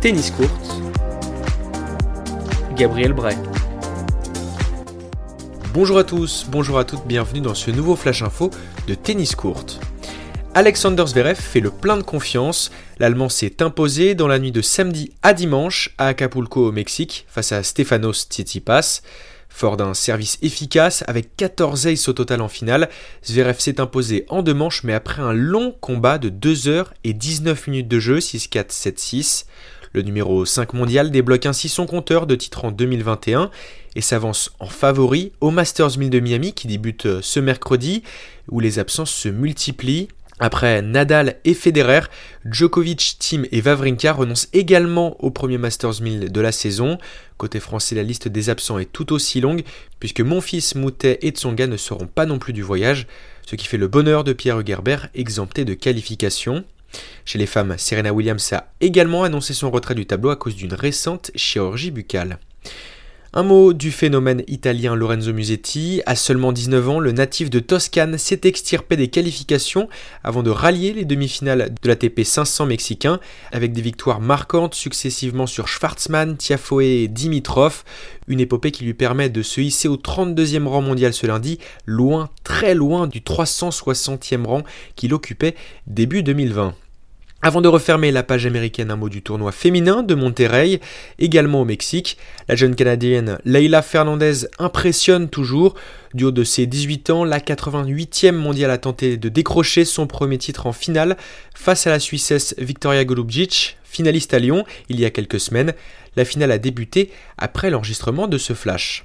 Tennis Court, Gabriel Bray. Bonjour à tous, bonjour à toutes, bienvenue dans ce nouveau Flash Info de Tennis Court. Alexander Zverev fait le plein de confiance. L'Allemand s'est imposé dans la nuit de samedi à dimanche à Acapulco au Mexique face à Stefanos Tsitsipas. Fort d'un service efficace, avec 14 aces au total en finale, Zverev s'est imposé en deux manches, mais après un long combat de 2 heures et 19 minutes de jeu, 6-4, 7-6. Le numéro 5 mondial débloque ainsi son compteur de titre en 2021 et s'avance en favori au Masters 1000 de Miami qui débute ce mercredi, où les absences se multiplient. Après Nadal et Federer, Djokovic, Tim et Wawrinka renoncent également au premier Masters 1000 de la saison. Côté français, la liste des absents est tout aussi longue, puisque Monfils, Moutet et Tsonga ne seront pas non plus du voyage, ce qui fait le bonheur de Pierre Hugerbert, exempté de qualification. Chez les femmes, Serena Williams a également annoncé son retrait du tableau à cause d'une récente chirurgie buccale. Un mot du phénomène italien Lorenzo Musetti. À seulement 19 ans, le natif de Toscane s'est extirpé des qualifications avant de rallier les demi-finales de l'ATP 500 mexicain avec des victoires marquantes successivement sur Schwartzmann, Tiafoe et Dimitrov. Une épopée qui lui permet de se hisser au 32e rang mondial ce lundi, loin, très loin du 360e rang qu'il occupait début 2020. Avant de refermer la page américaine, un mot du tournoi féminin de Monterrey, également au Mexique. La jeune canadienne Leila Fernandez impressionne toujours. Du haut de ses 18 ans, la 88e mondiale a tenté de décrocher son premier titre en finale face à la Suissesse Victoria Golubjic, finaliste à Lyon il y a quelques semaines. La finale a débuté après l'enregistrement de ce flash.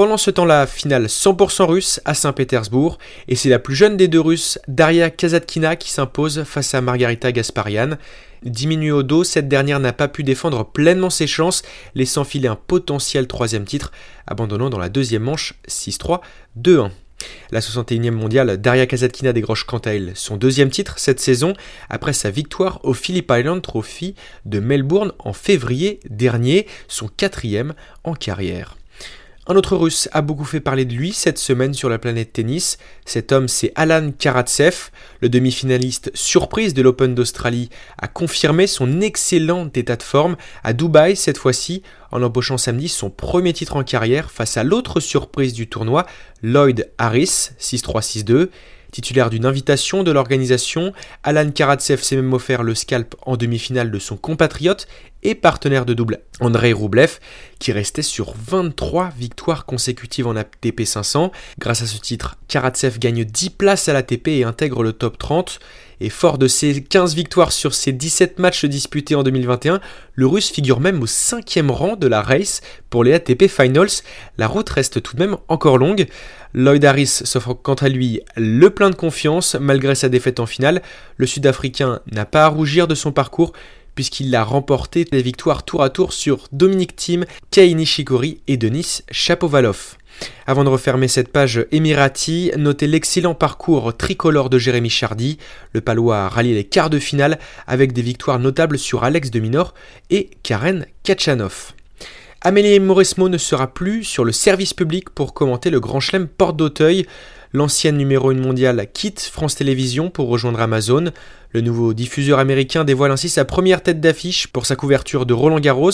Pendant ce temps-là, finale 100% russe à Saint-Pétersbourg, et c'est la plus jeune des deux Russes, Daria Kazatkina, qui s'impose face à Margarita Gasparian. Diminuée au dos, cette dernière n'a pas pu défendre pleinement ses chances, laissant filer un potentiel troisième titre, abandonnant dans la deuxième manche 6-3, 2-1. La 61e mondiale, Daria Kazatkina décroche quant à elle son deuxième titre cette saison après sa victoire au Phillip Island Trophy de Melbourne en février dernier, son quatrième en carrière. Un autre russe a beaucoup fait parler de lui cette semaine sur la planète tennis. Cet homme, c'est Alan Karatsev, le demi-finaliste surprise de l'Open d'Australie, a confirmé son excellent état de forme à Dubaï cette fois-ci en embauchant samedi son premier titre en carrière face à l'autre surprise du tournoi, Lloyd Harris, 6-3-6-2. Titulaire d'une invitation de l'organisation, Alan Karatsev s'est même offert le scalp en demi-finale de son compatriote et partenaire de double Andrei Roublev, qui restait sur 23 victoires consécutives en ATP 500. Grâce à ce titre, Karatsev gagne 10 places à l'ATP et intègre le top 30. Et fort de ses 15 victoires sur ses 17 matchs disputés en 2021, le russe figure même au cinquième rang de la race pour les ATP Finals. La route reste tout de même encore longue. Lloyd Harris s'offre quant à lui le plein de confiance malgré sa défaite en finale. Le Sud-Africain n'a pas à rougir de son parcours puisqu'il a remporté des victoires tour à tour sur Dominic Thiem, Kei Nishikori et Denis Shapovalov. Avant de refermer cette page émirati, notez l'excellent parcours tricolore de Jérémy Chardy. Le Palois a rallié les quarts de finale avec des victoires notables sur Alex de Minor et Karen Kachanov. Amélie Mauresmo ne sera plus sur le service public pour commenter le Grand Chelem Porte d'Auteuil. L'ancienne numéro 1 mondiale quitte France Télévisions pour rejoindre Amazon. Le nouveau diffuseur américain dévoile ainsi sa première tête d'affiche pour sa couverture de Roland Garros.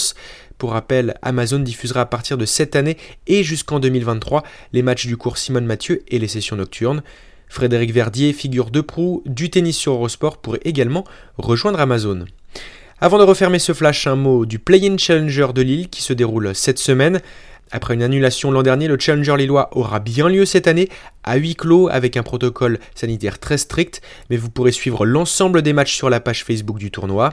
Pour rappel, Amazon diffusera à partir de cette année et jusqu'en 2023 les matchs du cours Simone Mathieu et les sessions nocturnes. Frédéric Verdier, figure de proue du tennis sur Eurosport, pourrait également rejoindre Amazon. Avant de refermer ce flash, un mot du Play-in Challenger de Lille qui se déroule cette semaine. Après une annulation l'an dernier, le Challenger lillois aura bien lieu cette année, à huis clos, avec un protocole sanitaire très strict, mais vous pourrez suivre l'ensemble des matchs sur la page Facebook du tournoi.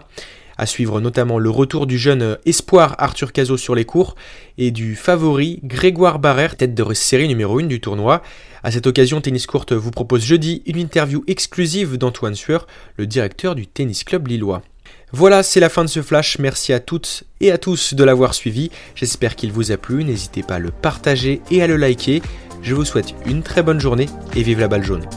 À suivre notamment le retour du jeune espoir Arthur Cazot sur les cours et du favori Grégoire Barrère, tête de série numéro 1 du tournoi. À cette occasion, Tennis Courte vous propose jeudi une interview exclusive d'Antoine Sueur, le directeur du Tennis Club Lillois. Voilà, c'est la fin de ce flash. Merci à toutes et à tous de l'avoir suivi. J'espère qu'il vous a plu. N'hésitez pas à le partager et à le liker. Je vous souhaite une très bonne journée et vive la balle jaune.